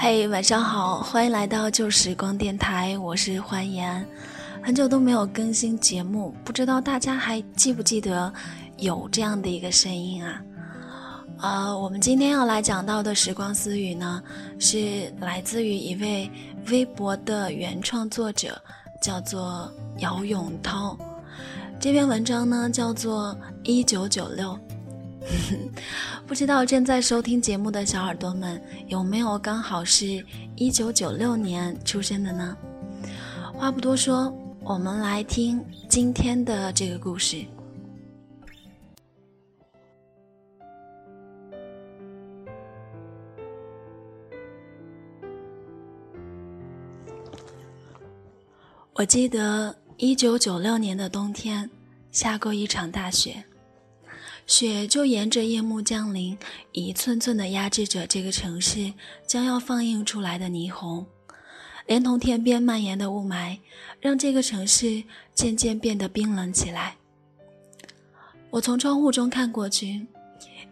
嘿，晚上好，欢迎来到旧时光电台，我是欢颜。很久都没有更新节目，不知道大家还记不记得有这样的一个声音啊？呃，我们今天要来讲到的时光私语呢，是来自于一位微博的原创作者，叫做姚永涛。这篇文章呢，叫做一九九六。不知道正在收听节目的小耳朵们有没有刚好是一九九六年出生的呢？话不多说，我们来听今天的这个故事。我记得一九九六年的冬天下过一场大雪。雪就沿着夜幕降临，一寸寸地压制着这个城市将要放映出来的霓虹，连同天边蔓延的雾霾，让这个城市渐渐变得冰冷起来。我从窗户中看过去，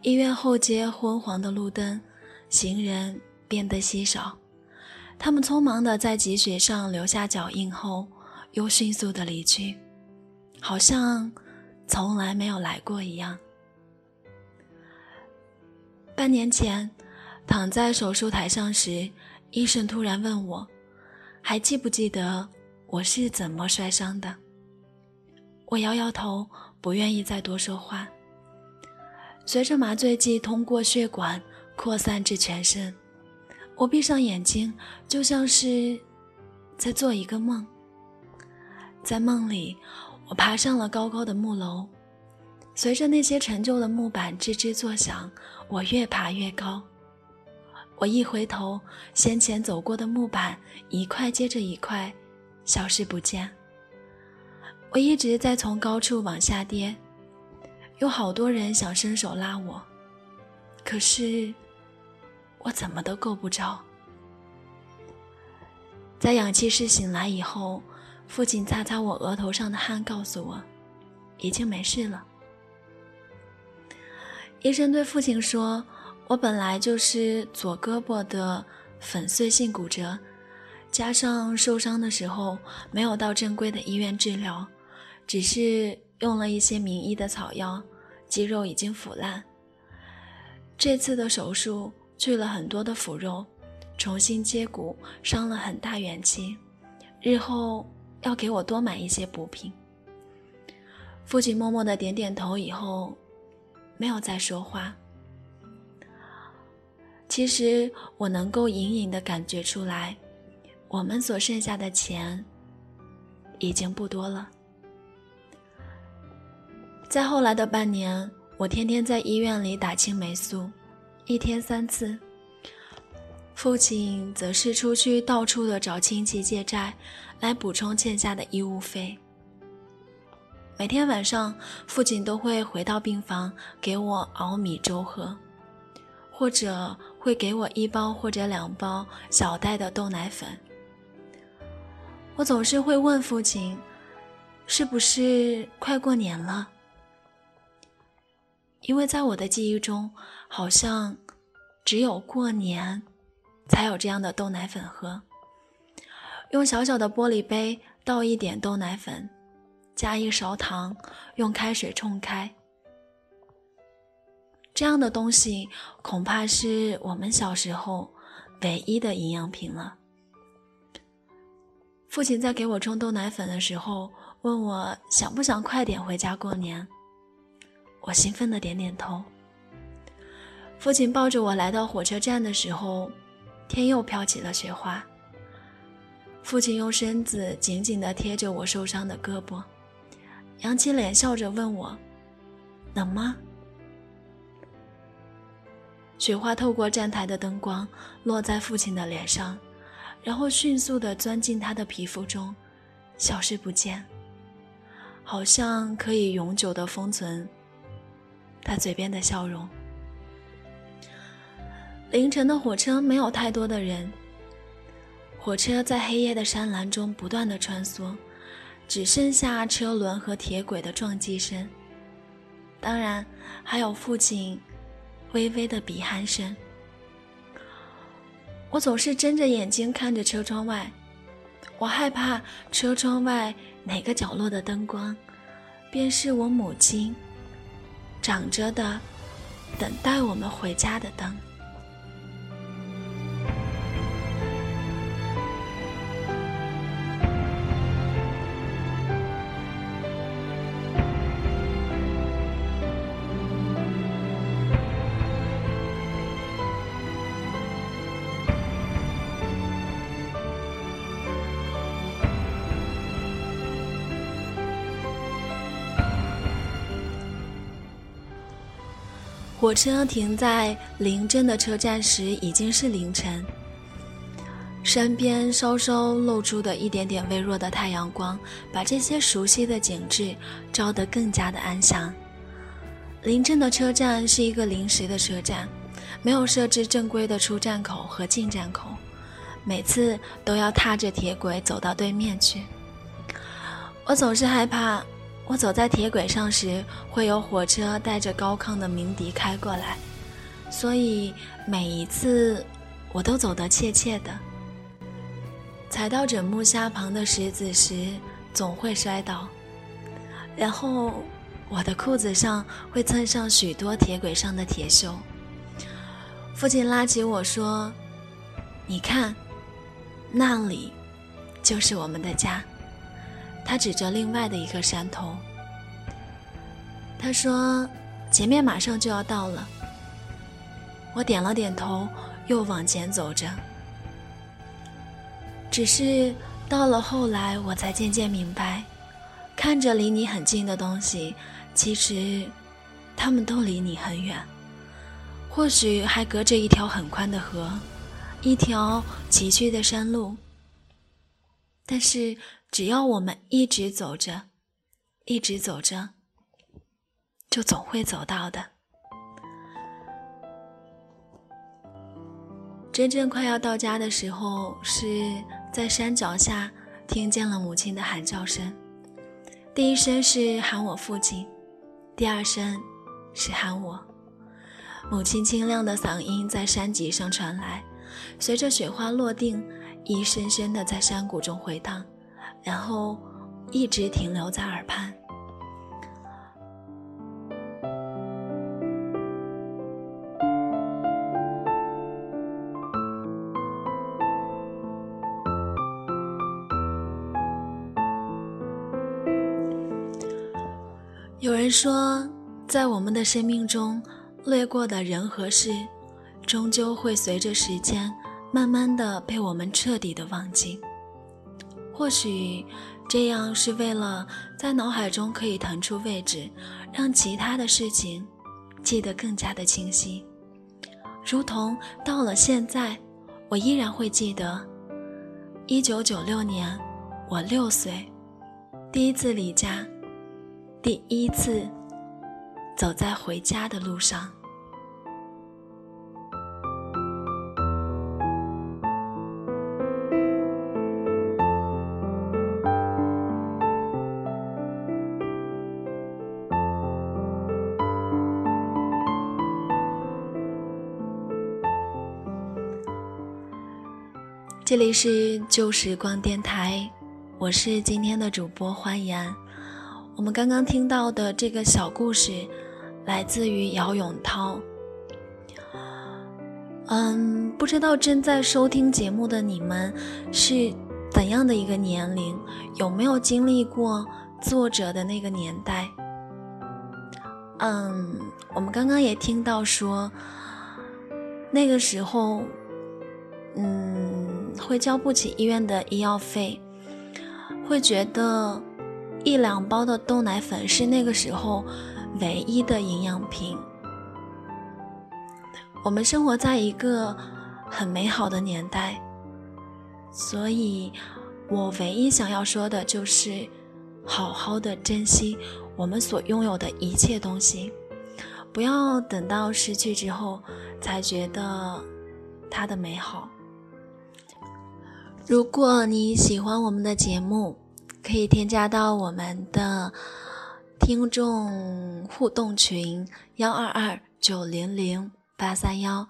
医院后街昏黄的路灯，行人变得稀少，他们匆忙地在积雪上留下脚印后，又迅速地离去，好像从来没有来过一样。半年前，躺在手术台上时，医生突然问我：“还记不记得我是怎么摔伤的？”我摇摇头，不愿意再多说话。随着麻醉剂通过血管扩散至全身，我闭上眼睛，就像是在做一个梦。在梦里，我爬上了高高的木楼。随着那些陈旧的木板吱吱作响，我越爬越高。我一回头，先前走过的木板一块接着一块消失不见。我一直在从高处往下跌，有好多人想伸手拉我，可是我怎么都够不着。在氧气室醒来以后，父亲擦擦我额头上的汗，告诉我已经没事了。医生对父亲说：“我本来就是左胳膊的粉碎性骨折，加上受伤的时候没有到正规的医院治疗，只是用了一些名医的草药，肌肉已经腐烂。这次的手术去了很多的腐肉，重新接骨，伤了很大元气，日后要给我多买一些补品。”父亲默默的点点头，以后。没有再说话。其实我能够隐隐的感觉出来，我们所剩下的钱已经不多了。在后来的半年，我天天在医院里打青霉素，一天三次。父亲则是出去到处的找亲戚借债，来补充欠下的医务费。每天晚上，父亲都会回到病房给我熬米粥喝，或者会给我一包或者两包小袋的豆奶粉。我总是会问父亲：“是不是快过年了？”因为在我的记忆中，好像只有过年才有这样的豆奶粉喝。用小小的玻璃杯倒一点豆奶粉。加一勺糖，用开水冲开。这样的东西恐怕是我们小时候唯一的营养品了。父亲在给我冲豆奶粉的时候，问我想不想快点回家过年。我兴奋的点点头。父亲抱着我来到火车站的时候，天又飘起了雪花。父亲用身子紧紧地贴着我受伤的胳膊。扬起脸，笑着问我：“冷吗？”雪花透过站台的灯光，落在父亲的脸上，然后迅速地钻进他的皮肤中，消失不见，好像可以永久地封存他嘴边的笑容。凌晨的火车没有太多的人，火车在黑夜的山岚中不断地穿梭。只剩下车轮和铁轨的撞击声，当然还有父亲微微的鼻鼾声。我总是睁着眼睛看着车窗外，我害怕车窗外哪个角落的灯光，便是我母亲长着的，等待我们回家的灯。火车停在临镇的车站时已经是凌晨，山边稍稍露出的一点点微弱的太阳光，把这些熟悉的景致照得更加的安详。临镇的车站是一个临时的车站，没有设置正规的出站口和进站口，每次都要踏着铁轨走到对面去。我总是害怕。我走在铁轨上时，会有火车带着高亢的鸣笛开过来，所以每一次我都走得怯怯的。踩到枕木下旁的石子时，总会摔倒，然后我的裤子上会蹭上许多铁轨上的铁锈。父亲拉起我说：“你看，那里就是我们的家。”他指着另外的一个山头，他说：“前面马上就要到了。”我点了点头，又往前走着。只是到了后来，我才渐渐明白，看着离你很近的东西，其实他们都离你很远，或许还隔着一条很宽的河，一条崎岖的山路。但是。只要我们一直走着，一直走着，就总会走到的。真正快要到家的时候，是在山脚下听见了母亲的喊叫声。第一声是喊我父亲，第二声是喊我。母亲清亮的嗓音在山脊上传来，随着雪花落定，一声声的在山谷中回荡。然后一直停留在耳畔。有人说，在我们的生命中掠过的人和事，终究会随着时间，慢慢的被我们彻底的忘记。或许，这样是为了在脑海中可以腾出位置，让其他的事情记得更加的清晰。如同到了现在，我依然会记得，一九九六年，我六岁，第一次离家，第一次走在回家的路上。这里是旧时光电台，我是今天的主播欢颜。我们刚刚听到的这个小故事，来自于姚永涛。嗯，不知道正在收听节目的你们是怎样的一个年龄，有没有经历过作者的那个年代？嗯，我们刚刚也听到说，那个时候，嗯。会交不起医院的医药费，会觉得一两包的豆奶粉是那个时候唯一的营养品。我们生活在一个很美好的年代，所以我唯一想要说的就是，好好的珍惜我们所拥有的一切东西，不要等到失去之后才觉得它的美好。如果你喜欢我们的节目，可以添加到我们的听众互动群幺二二九零零八三幺。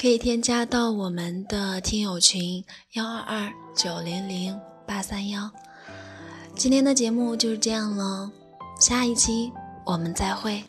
可以添加到我们的听友群幺二二九零零八三幺。今天的节目就是这样了，下一期我们再会。